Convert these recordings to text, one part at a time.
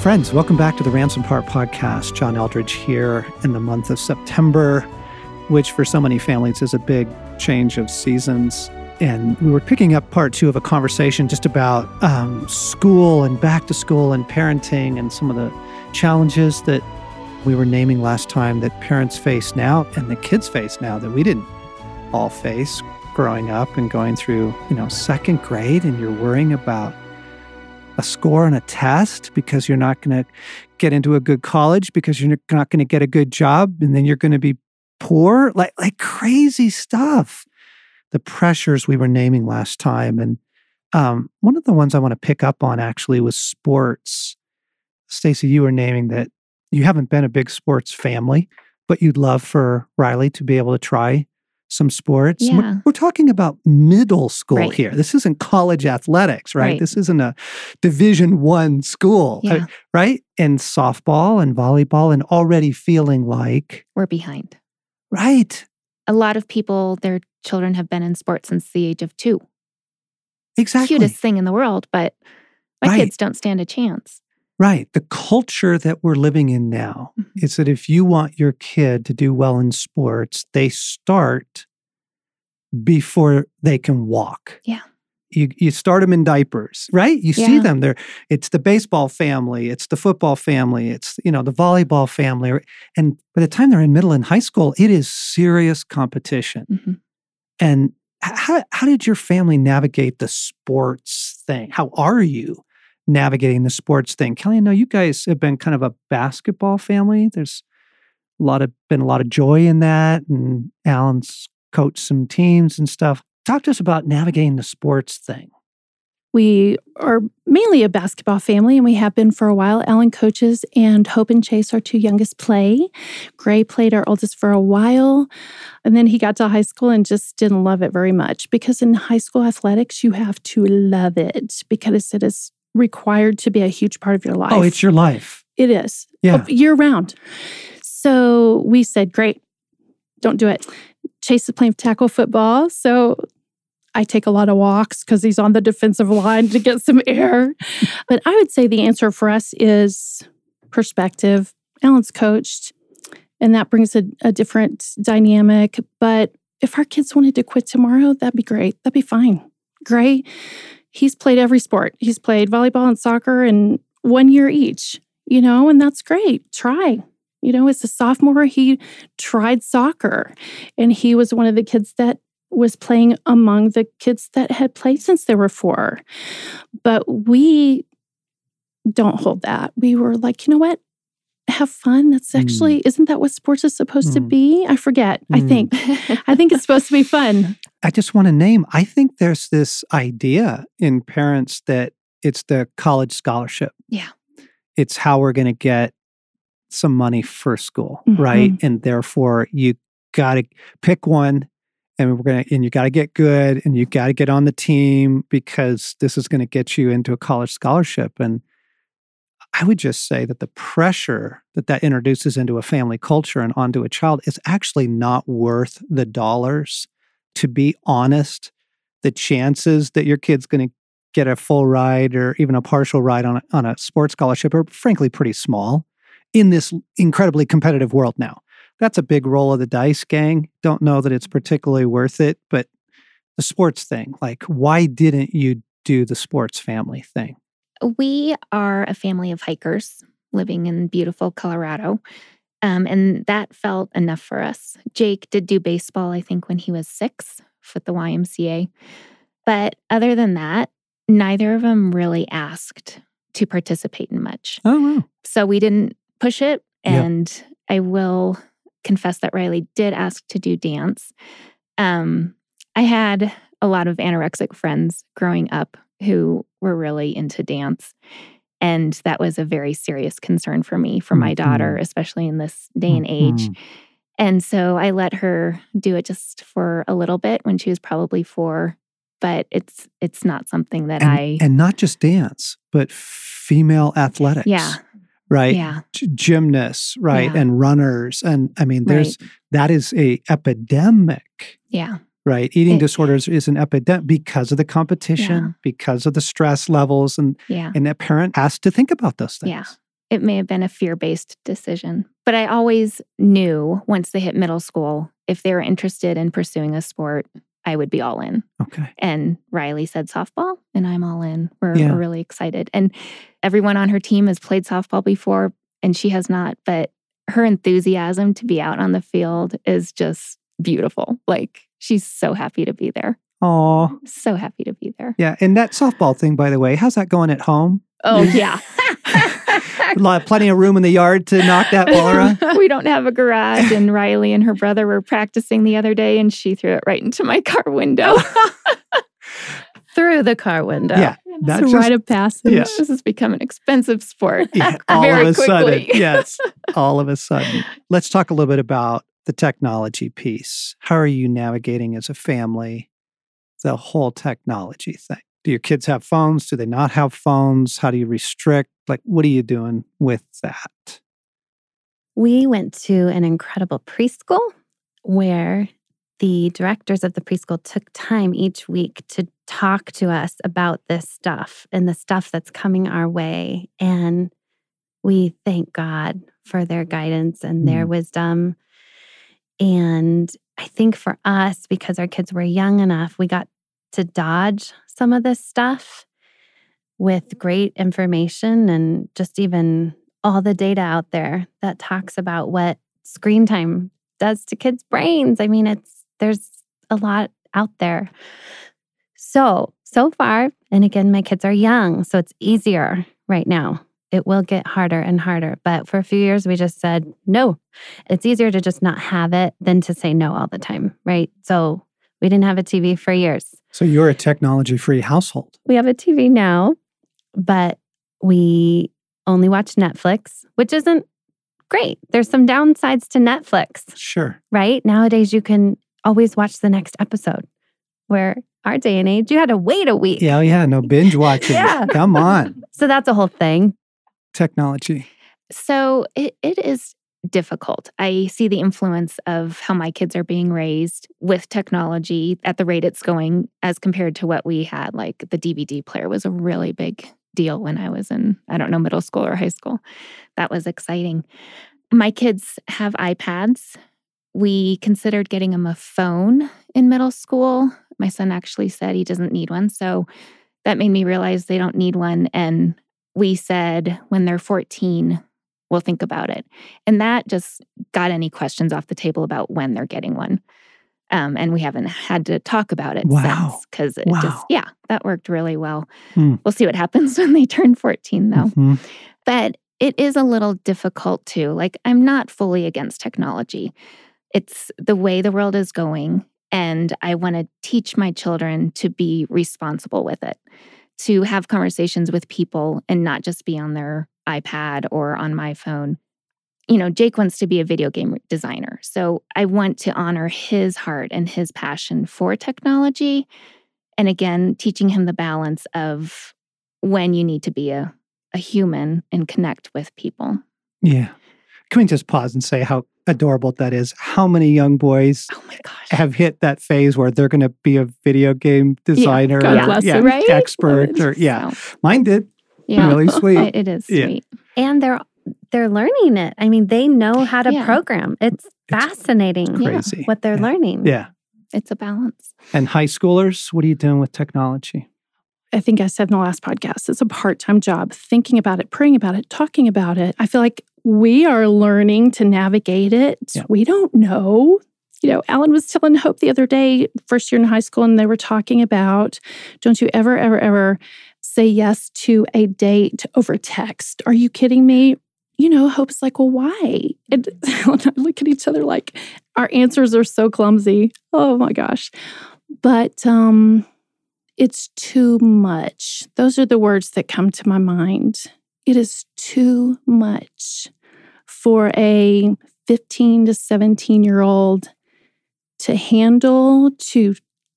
Friends, welcome back to the Ransomed Heart podcast. John Eldredge here in the month of September, which for so many families is a big change of seasons. And we were picking up part two of a conversation just about um, school and back to school and parenting and some of the challenges that we were naming last time that parents face now and the kids face now that we didn't all face growing up and going through, you know, second grade and you're worrying about a score on a test because you're not going to get into a good college because you're not going to get a good job and then you're going to be poor like like crazy stuff. The pressures we were naming last time and um, one of the ones i want to pick up on actually was sports. Stacy you were naming that you haven't been a big sports family but you'd love for riley to be able to try some sports. Yeah. We're, we're talking about middle school Right. here. This isn't college athletics, right? Right. This isn't a Division One school, uh, right? And softball and volleyball, and already feeling like We're behind. right, A lot of people, their children have been in sports since the age of two. exactly, Cutest thing in the world, but my Right. kids don't stand a chance. right. The culture that we're living in now Mhm. is that if you want your kid to do well in sports, they start before they can walk. Yeah. You, you start them in diapers, right? You see Yeah. them there. It's the baseball family, it's the football family, it's you know the volleyball family, and by the time they're in middle and high school, it is serious competition. Mhm. And how how did your family navigate the sports thing? How are you navigating the sports thing? Kelly, I know you guys have been kind of a basketball family. There's a lot of been a lot of joy in that, and Alan's coached some teams and stuff. Talk to us about navigating the sports thing. We are mainly a basketball family and we have been for a while. Alan coaches and Hope and Chase, our two youngest, play. Gray played our oldest for a while. And then he got to high school and just didn't love it very much because in high school athletics, you have to love it because it is required to be a huge part of your oh, life. Oh, it's your life. It is Yeah. Oh, year round. So we said, great, don't do it. Chase is playing tackle football. So I take a lot of walks because he's on the defensive line to get some air. But I would say the answer for us is perspective. Alan's coached, and that brings a, a different dynamic. But if our kids wanted to quit tomorrow, that'd be great. That'd be fine. Gray, he's played every sport. He's played volleyball and soccer in one year each, you know, and that's great. Try. You know, as a sophomore, he tried soccer and he was one of the kids that was playing among the kids that had played since they were four. But we don't hold that. We were like, you know what? Have fun. That's Mm. actually, isn't that what sports is supposed to Mm. be? I forget. I Mm. think. I think it's supposed to be fun. I just want to name. I think there's this idea in parents that it's the college scholarship. Yeah. It's how we're going to get some money for school, Mhm. right? And therefore, you got to pick one, and we're gonna, and you got to get good, and you got to get on the team because this is going to get you into a college scholarship. And I would just say that the pressure that that introduces into a family culture and onto a child is actually not worth the dollars to be honest, the chances that your kid's going to get a full ride or even a partial ride on a, on a sports scholarship are frankly pretty small in this incredibly competitive world now. That's a big roll of the dice, gang. Don't know that it's particularly worth it, but the sports thing, like, why didn't you do the sports family thing? We are a family of hikers living in beautiful Colorado. Um, and that felt enough for us. Jake did do baseball, I think, when he was six with the YMCA. But other than that, neither of them really asked to participate in much. Oh, wow. So we didn't push it. And I will confess that Riley did ask to do dance. Um, I had a lot of anorexic friends growing up who were really into dance. And that was a very serious concern for me, for my daughter, Mhm. especially in this day and age. Mhm. And so I let her do it just for a little bit when she was probably four. But it's it's not something that And, I and not just dance, but female athletics. yeah Right. yeah G- gymnasts, right? Yeah. And runners. And I mean, there's right that is a epidemic yeah right eating It- disorders is an epidemic because of the competition Yeah. because of the stress levels and yeah and a parent has to think about those things Yeah. it may have been a fear based decision. But I always knew once they hit middle school, if they were interested in pursuing a sport, I would be all in. Okay. And Riley said softball, and I'm all in. We're, Yeah. we're really excited. And everyone on her team has played softball before, and she has not. But her enthusiasm to be out on the field is just beautiful. Like she's so happy to be there. Oh, So happy to be there. yeah. And that softball thing, by the way, how's that going at home? Oh, yeah. Lot- Plenty of room in the yard to knock that ball around. we don't have a garage, and Riley and her brother were practicing the other day, and she threw it right into my car window. Through the car window. Yeah, It's That's a just- rite of passage. Yeah. this has become an expensive sport. Yeah, all Very of a sudden. Yes, all of a sudden. Let's talk a little bit about the technology piece. How are you navigating as a family the whole technology thing? Do your kids have phones? Do they not have phones? How do you restrict? Like, what are you doing with that? We went to an incredible preschool where the directors of the preschool took time each week to talk to us about this stuff and the stuff that's coming our way. And we thank God for their guidance and their Mm. wisdom. And I think for us, because our kids were young enough, we got to dodge some of this stuff with great information and just even all the data out there that talks about what screen time does to kids' brains. I mean, it's there's a lot out there. So, so far, and again, my kids are young, so it's easier right now. It will get harder and harder. But for a few years, we just said no. It's easier to just not have it than to say no all the time, right? So we didn't have a TV for years. So, you're a technology free household. We have a TV now, but we only watch Netflix, which isn't great. There's some downsides to Netflix, Sure. right? Nowadays, you can always watch the next episode, where our day and age, you had to wait a week. Yeah, yeah. No binge watching. Yeah. Come on. So that's a whole thing. Technology. So it, it is difficult. I see the influence of how my kids are being raised with technology at the rate it's going as compared to what we had. Like the DVD player was a really big deal when I was in, I don't know, middle school or high school. That was exciting. My kids have iPads. We considered getting them a phone in middle school. My son actually said he doesn't need one. So that made me realize they don't need one. And we said when they're 14, we'll think about it. And that just got any questions off the table about when they're getting one. Um, and we haven't had to talk about it Wow. since because it Wow. just, yeah, that worked really well. Hmm. We'll see what happens when they turn 14, though. Mhm. But it is a little difficult too. Like, I'm not fully against technology, it's the way the world is going. And I want to teach my children to be responsible with it, to have conversations with people and not just be on their iPad or on my phone. You know, Jake wants to be a video game designer. So I want to honor his heart and his passion for technology. And again, teaching him the balance of when you need to be a, a human and connect with people. Yeah. Can we just pause and say how adorable that is? How many young boys Oh my gosh. have hit that phase where they're going to be a video game designer God or bless yeah, them. Right? expert or yeah. So, Mine did. Yeah. Really sweet. It- it is Yeah. sweet. And they're they're learning it. I mean, they know how to Yeah. program. It's fascinating Yeah. Crazy. what they're yeah. learning. Yeah. It's a balance. And high schoolers, what are you doing with technology? I think I said in the last podcast, it's a part time job, thinking about it, praying about it, talking about it. I feel like we are learning to navigate it. Yeah. We don't know. You know, Alan was telling Hope the other day, first year in high school, and they were talking about don't you ever, ever, ever say yes to a date over text. Are you kidding me? You know, Hope's like, well, why? And look at each other like our answers are so clumsy. Oh my gosh. But um, it's too much. Those are the words that come to my mind. It is too much for a 15 to 17 year old to handle, to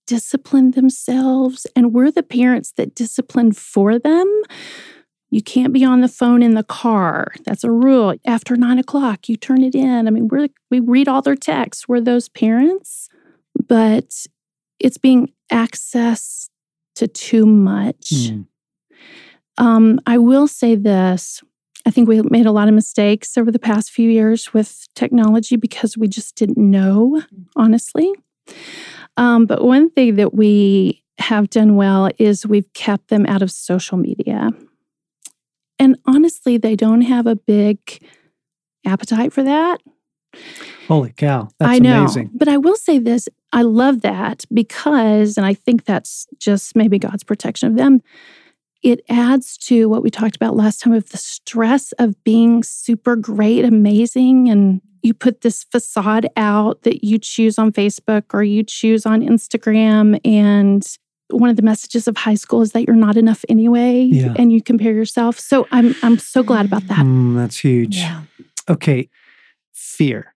discipline themselves. And we're the parents that discipline for them. You can't be on the phone in the car. That's a rule. After nine o'clock, you turn it in. I mean, we're, we read all their texts. We're those parents, but it's being access to too much. Mm. Um, I will say this I think we made a lot of mistakes over the past few years with technology because we just didn't know, honestly. Um, but one thing that we have done well is we've kept them out of social media. And honestly, they don't have a big appetite for that. Holy cow. That's I know. amazing. But I will say this I love that because, and I think that's just maybe God's protection of them. It adds to what we talked about last time of the stress of being super great, amazing, and you put this facade out that you choose on Facebook or you choose on Instagram. And one of the messages of high school is that you're not enough anyway Yeah. and you compare yourself. So I'm I'm so glad about that. Mm, that's huge. Yeah. Okay. Fear.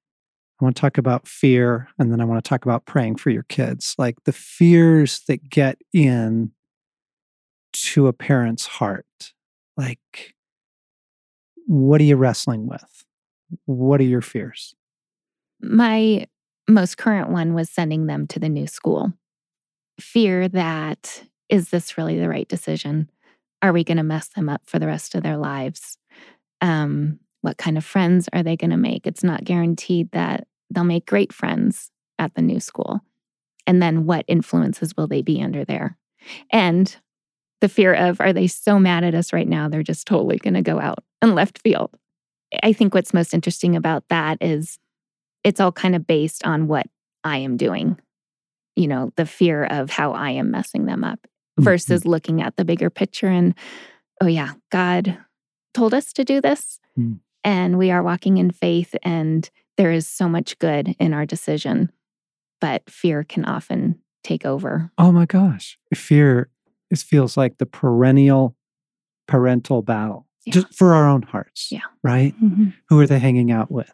I want to talk about fear and then I want to talk about praying for your kids. Like the fears that get in to a parent's heart. Like, what are you wrestling with? What are your fears? My most current one was sending them to the new school. Fear that is this really the right decision? Are we going to mess them up for the rest of their lives? Um, what kind of friends are they going to make? It's not guaranteed that they'll make great friends at the new school. And then what influences will they be under there? And the fear of are they so mad at us right now, they're just totally going to go out and left field. I think what's most interesting about that is it's all kind of based on what I am doing. You know, the fear of how I am messing them up versus looking at the bigger picture and, oh, yeah, God told us to do this. Mm. And we are walking in faith, and there is so much good in our decision. But fear can often take over. Oh my gosh. Fear it feels like the perennial parental battle Yeah. just for our own hearts. Yeah. Right? Mhm. Who are they hanging out with?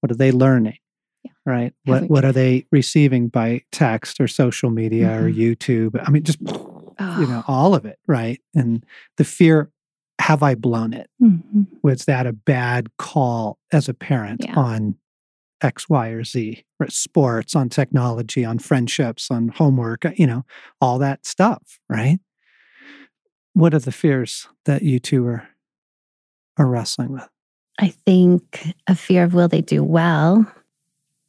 What are they learning? Yeah. Right? Have What what are they receiving by text or social media or Mhm. YouTube? I mean, just Oh, you know, all of it, right? And the fear, have I blown it? Mhm. Was that a bad call as a parent Yeah. on X, Y, or Z? Or sports, on technology, on friendships, on homework, you know, all that stuff, right? What are the fears that you two are are wrestling with? I think a fear of will they do well.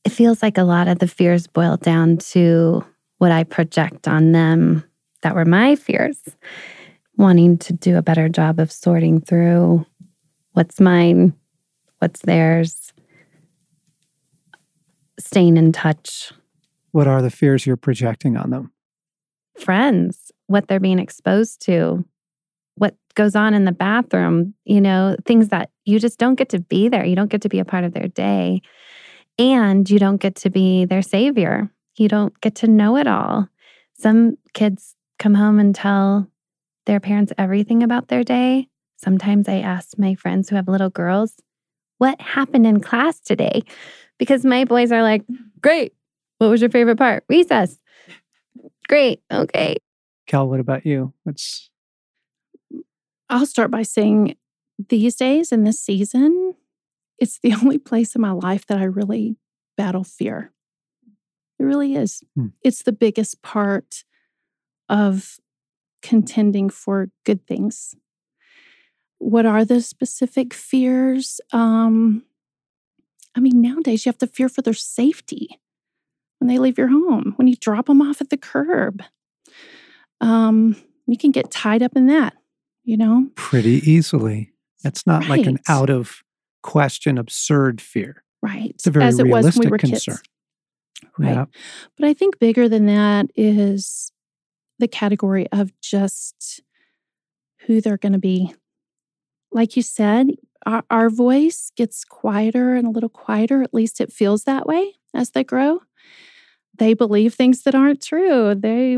It feels like a lot of the fears boil down to what I project on them that were my fears. Wanting to do a better job of sorting through what's mine, what's theirs, staying in touch, What are the fears you're projecting on them? friends, what they're being exposed to, goes on in the bathroom, you know, things that you just don't get to be there. You don't get to be a part of their day. And you don't get to be their savior. You don't get to know it all. Some kids come home and tell their parents everything about their day. Sometimes I ask my friends who have little girls, what happened in class today? Because my boys are like, great. What was your favorite part? Recess. Great. Okay. Cal, what about you? What's I'll start by saying these days in this season, it's the only place in my life that I really battle fear. It really is. Hmm. It's the biggest part of contending for good things. What are the specific fears? Um, I mean, nowadays you have to fear for their safety when they leave your home, when you drop them off at the curb. Um, you can get tied up in that, you know? pretty easily? It's not like an out of question, absurd fear. Right. It's a very As it was realistic when we were concern. kids. Right. Yeah. But I think bigger than that is the category of just who they're going to be. Like you said, our, our voice gets quieter and a little quieter. At least it feels that way as they grow. They believe things that aren't true. They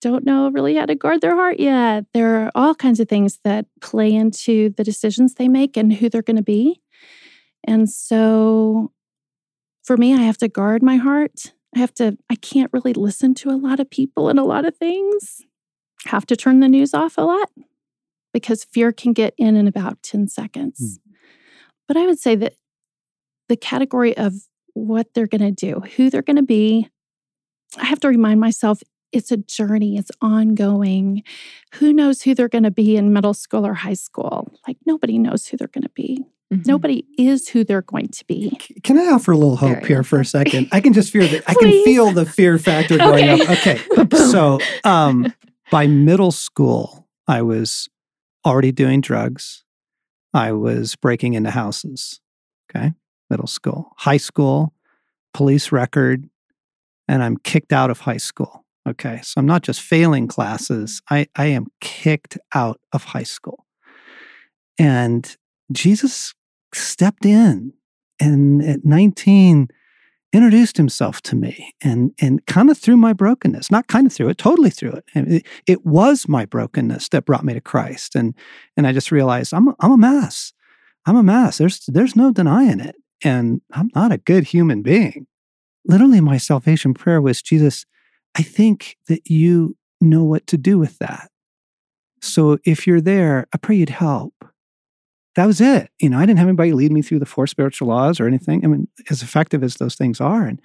don't know really how to guard their heart yet. There are all kinds of things that play into the decisions they make and who they're going to be. And so for me, I have to guard my heart. I have to, I can't really listen to a lot of people and a lot of things. Have to turn the news off a lot because fear can get in in about 10 hmm. seconds. But I would say that the category of what they're going to do, who they're going to be, I have to remind myself it's a journey, it's ongoing. Who knows who they're going to be in middle school or high school? Like nobody knows who they're going to be. Mhm. Nobody is who they're going to be. Can I offer a little hope Very here for a second? I can just fear that I can feel the fear factor going up. Okay. Okay. So um, by middle school, I was already doing drugs. I was breaking into houses. Okay. Middle school. High school, police record, and I'm kicked out of high school. Okay. So I'm not just failing classes, I, I am kicked out of high school. And Jesus stepped in and at 19 introduced himself to me and and kind of through my brokenness not kind of through it totally through it. It, was my brokenness that brought me to christ. And and i just realized i'm a, i'm a mess. I'm a mess. There's there's no denying it. And i'm not a good human being. Literally my salvation prayer was jesus i think that you know what to do with that so if you're there i pray you'd help that was it. You know, I didn't have anybody lead me through the four spiritual laws or anything. I mean, as effective as those things are, and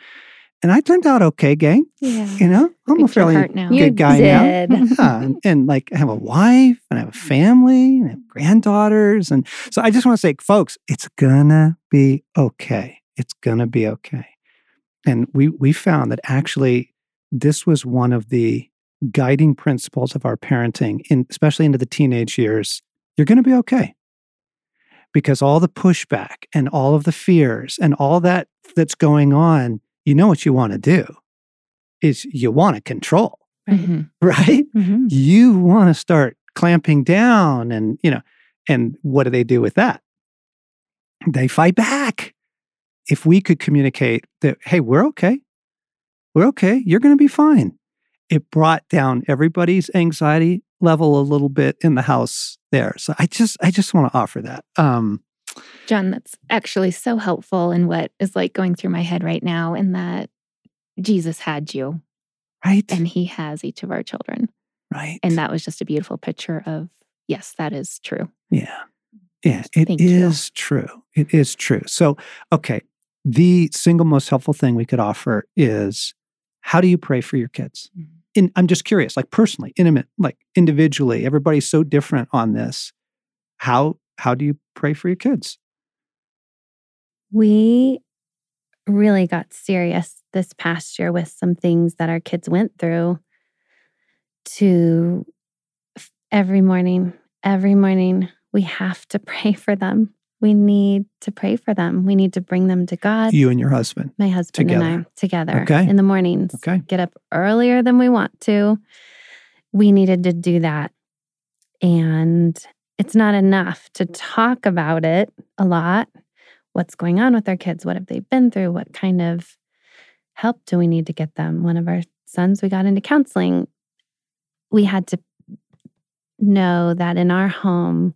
and I turned out okay, gang. Yeah. You know, I'm a Breaks fairly now. good You guy did. now. Yeah, and, and like I have a wife and I have a family and I have granddaughters, and so I just want to say, folks, it's gonna be okay. It's gonna be okay. And we we found that actually this was one of the guiding principles of our parenting, in especially into the teenage years. You're gonna be okay because all the pushback and all of the fears and all that that's going on, you know what you want to do is you want to control, Mhm. right? Mhm. You want to start clamping down and, you know, and what do they do with that? They fight back. If we could communicate that, hey, we're okay. We're okay. You're going to be fine. It brought down everybody's anxiety level a little bit in the house there. So I just I just want to offer that. Um John, that's actually so helpful in what is like going through my head right now, in that Jesus had you right? and he has each of our children. right. And that was just a beautiful picture of, yes, that is true. Yeah. Yeah, it Thank you. true. It is true. So, okay, the single most helpful thing we could offer is how do you pray for your kids? Mhm. In, I'm just curious, like personally, intimate, like individually, everybody's so different on this. How how do you pray for your kids? We really got serious this past year with some things that our kids went through to every morning, every morning, we have to pray for them. We need to pray for them. We need to bring them to God. You and your husband. My husband and I together Okay. in the mornings. Okay. Get up earlier than we want to. We needed to do that. And it's not enough to talk about it a lot. What's going on with our kids? What have they been through? What kind of help do we need to get them? One of our sons, we got into counseling. We had to know that in our home,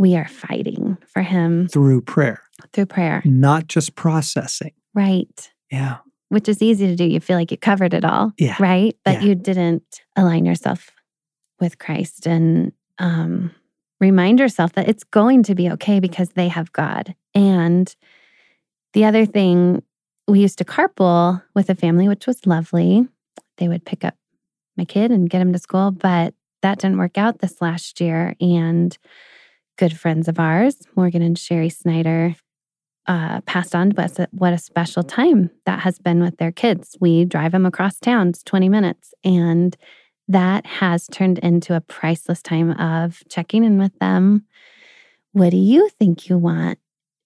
we are fighting for him Through prayer, through prayer. not just processing. Right. Yeah. which is easy to do. You feel like you covered it all, Yeah. right? But Yeah. you didn't align yourself with Christ and um, remind yourself that it's going to be okay because they have God. And the other thing, we used to carpool with a family, which was lovely. They would pick up my kid and get him to school, but that didn't work out this last year. And good friends of ours, Morgan and Sherry Snyder, uh, passed on to us what a special time that has been with their kids. We drive them across town, it's 20 minutes. And that has turned into a priceless time of checking in with them. What do you think you want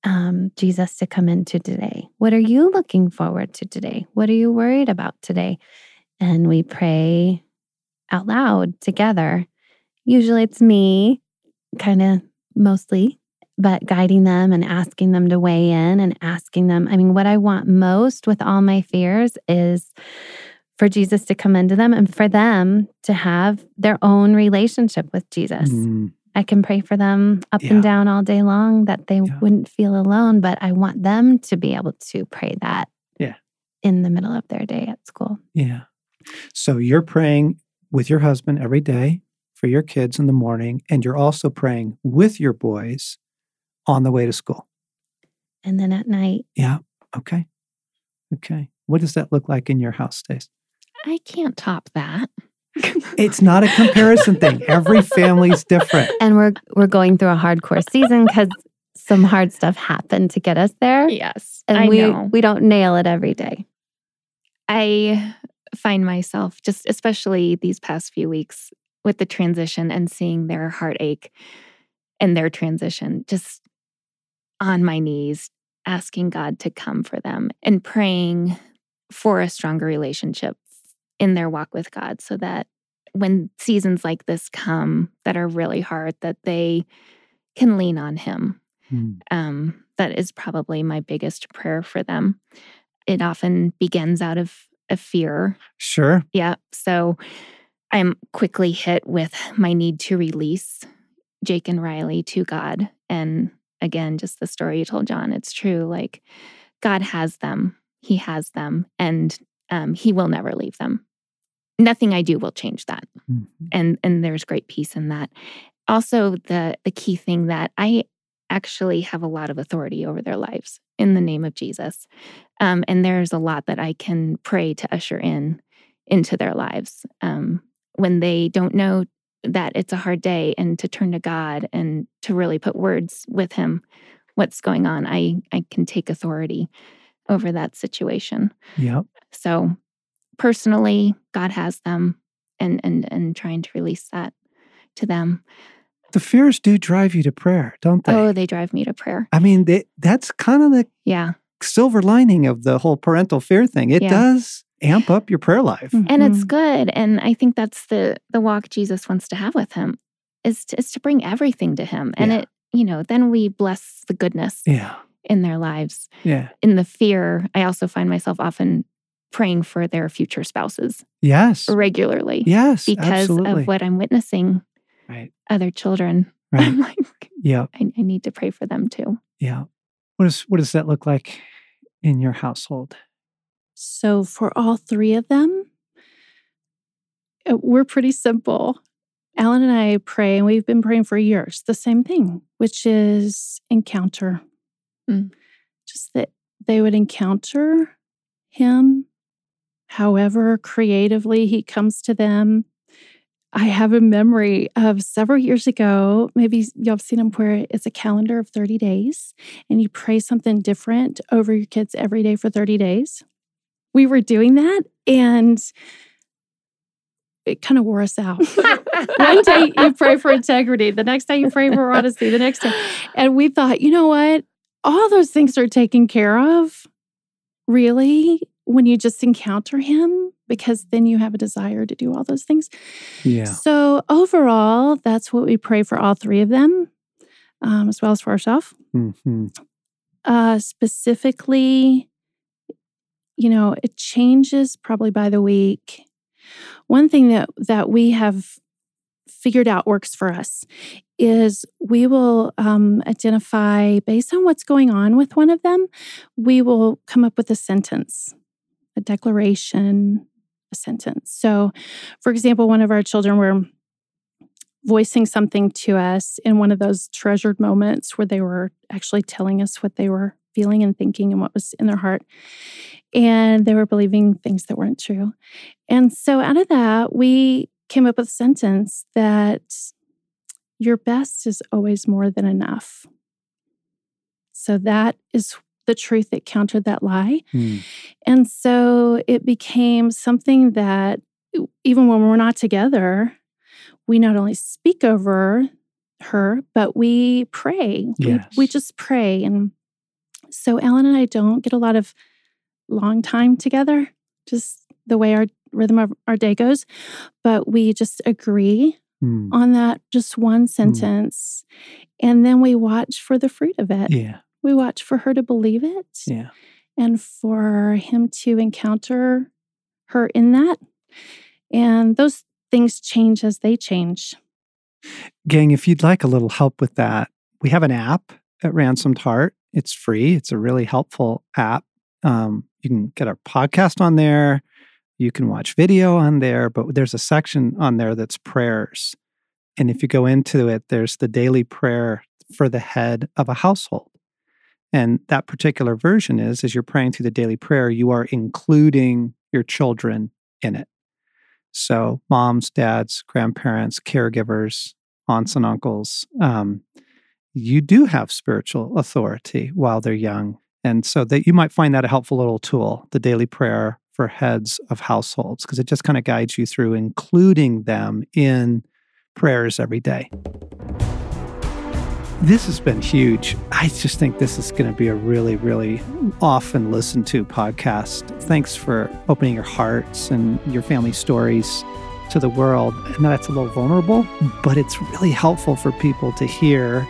um, Jesus to come into today? What are you looking forward to today? What are you worried about today? And we pray out loud together. Usually it's me, kind of mostly but guiding them and asking them to weigh in and asking them. I mean, what I want most with all my fears is for Jesus to come into them and for them to have their own relationship with Jesus. Mm, I can pray for them up Yeah. and down all day long that they Yeah. wouldn't feel alone, but I want them to be able to pray that Yeah. in the middle of their day at school. yeah. So you're praying with your husband every day for your kids in the morning, and you're also praying with your boys on the way to school. And then at night, Yeah. Okay. Okay. What does that look like in your house, Stace? I can't top that. It's not a comparison thing. Every family's different. And we're we're going through a hardcore season because some hard stuff happened to get us there. Yes. And I we know. we don't nail it every day. I find myself just especially these past few weeks with the transition and seeing their heartache and their transition just on my knees asking God to come for them and praying for a stronger relationship in their walk with God so that when seasons like this come that are really hard that they can lean on him Hmm. um, that is probably my biggest prayer for them. It often begins out of a fear. Sure. Yeah. So I'm quickly hit with my need to release Jake and Riley to God. And again, just the story you told John, it's true. Like God has them, He has them, and um, He will never leave them. Nothing I do will change that Mhm. and and there's great peace in that also the the key thing that i actually have a lot of authority over their lives in the name of jesus um, and there's a lot that i can pray to usher in into their lives um, when they don't know that it's a hard day and to turn to god and to really put words with him what's going on i i can take authority over that situation Yep. so personally, God has them and and and trying to release that to them. The fears do drive you to prayer, don't they? Oh, they drive me to prayer. I mean, they, that's kind of the Yeah. silver lining of the whole parental fear thing. It Yeah. does amp up your prayer life. Mm-hmm. And it's good. And I think that's the the walk Jesus wants to have with him is to, is to bring everything to him. And Yeah. it, you know, then we bless the goodness Yeah. in their lives. Yeah. In the fear, I also find myself often praying for their future spouses Yes. regularly Yes. because absolutely. of what I'm witnessing Right. other children. Right. I'm like, Yeah. I, I need to pray for them too. Yeah. What does what does that look like in your household? So for all three of them, uh, we're pretty simple. Alan and I pray, and we've been praying for years, the same thing, which is encounter. Mm. Just that they would encounter him however creatively he comes to them. I have a memory of several years ago, maybe y'all have seen them where it's a calendar of 30 days and you pray something different over your kids every day for 30 days we were doing that and it kind of wore us out. One day you pray for integrity, the next day you pray for honesty, the next day. And we thought, you know what? All those things are taken care of, really, when you just encounter him, because then you have a desire to do all those things. Yeah. So, overall, that's what we pray for all three of them, um, as well as for ourselves hmm uh, specifically, you know, it changes probably by the week. One thing that that we have figured out works for us is we will um, identify based on what's going on with one of them. We will come up with a sentence, a declaration, a sentence. So, for example, one of our children were voicing something to us in one of those treasured moments where they were actually telling us what they were feeling and thinking and what was in their heart. And they were believing things that weren't true. And so out of that, we came up with a sentence that your best is always more than enough. So that is the truth that countered that lie. Hmm. And so it became something that even when we're not together, we not only speak over her, but we pray. We- We, just pray. And so Alan and I don't get a lot of long time together, just the way our rhythm of our day goes. But we just agree Hmm. on that just one sentence. And then we watch for the fruit of it. Yeah. We watch for her to believe it Yeah. and for him to encounter her in that. And those things change as they change. Gang, if you'd like a little help with that, we have an app at Ransomed Heart. It's free. It's a really helpful app. Um, you can get our podcast on there. You can watch video on there, but there's a section on there that's prayers. And if you go into it, there's the daily prayer for the head of a household. And that particular version is as you're praying through the daily prayer, you are including your children in it. So, moms, dads, grandparents, caregivers, aunts, and uncles, um, you do have spiritual authority while they're young. And so that you might find that a helpful little tool, the daily prayer for heads of households, because it just kind of guides you through including them in prayers every day. This has been huge. I just think this is going to be a really, really often listened to podcast. Thanks for opening your hearts and your family stories to the world. I know that's a little vulnerable, but it's really helpful for people to hear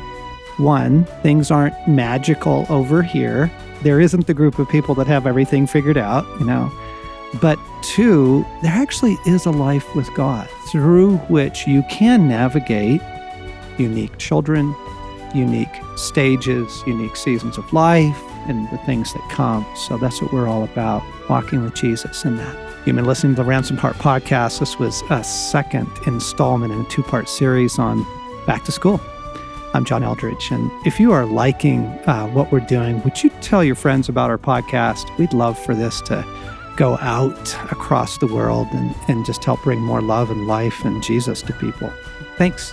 one, things aren't magical over here. There isn't the group of people that have everything figured out, you know. But two, there actually is a life with God through which you can navigate unique children, unique stages, unique seasons of life, and the things that come. So that's what we're all about, walking with Jesus in that. You've been listening to the Ransomed Heart podcast. This was a second installment in a two part series on back to school. I'm John Eldredge. And if you are liking uh, what we're doing, would you tell your friends about our podcast? We'd love for this to go out across the world and, and just help bring more love and life and Jesus to people. Thanks.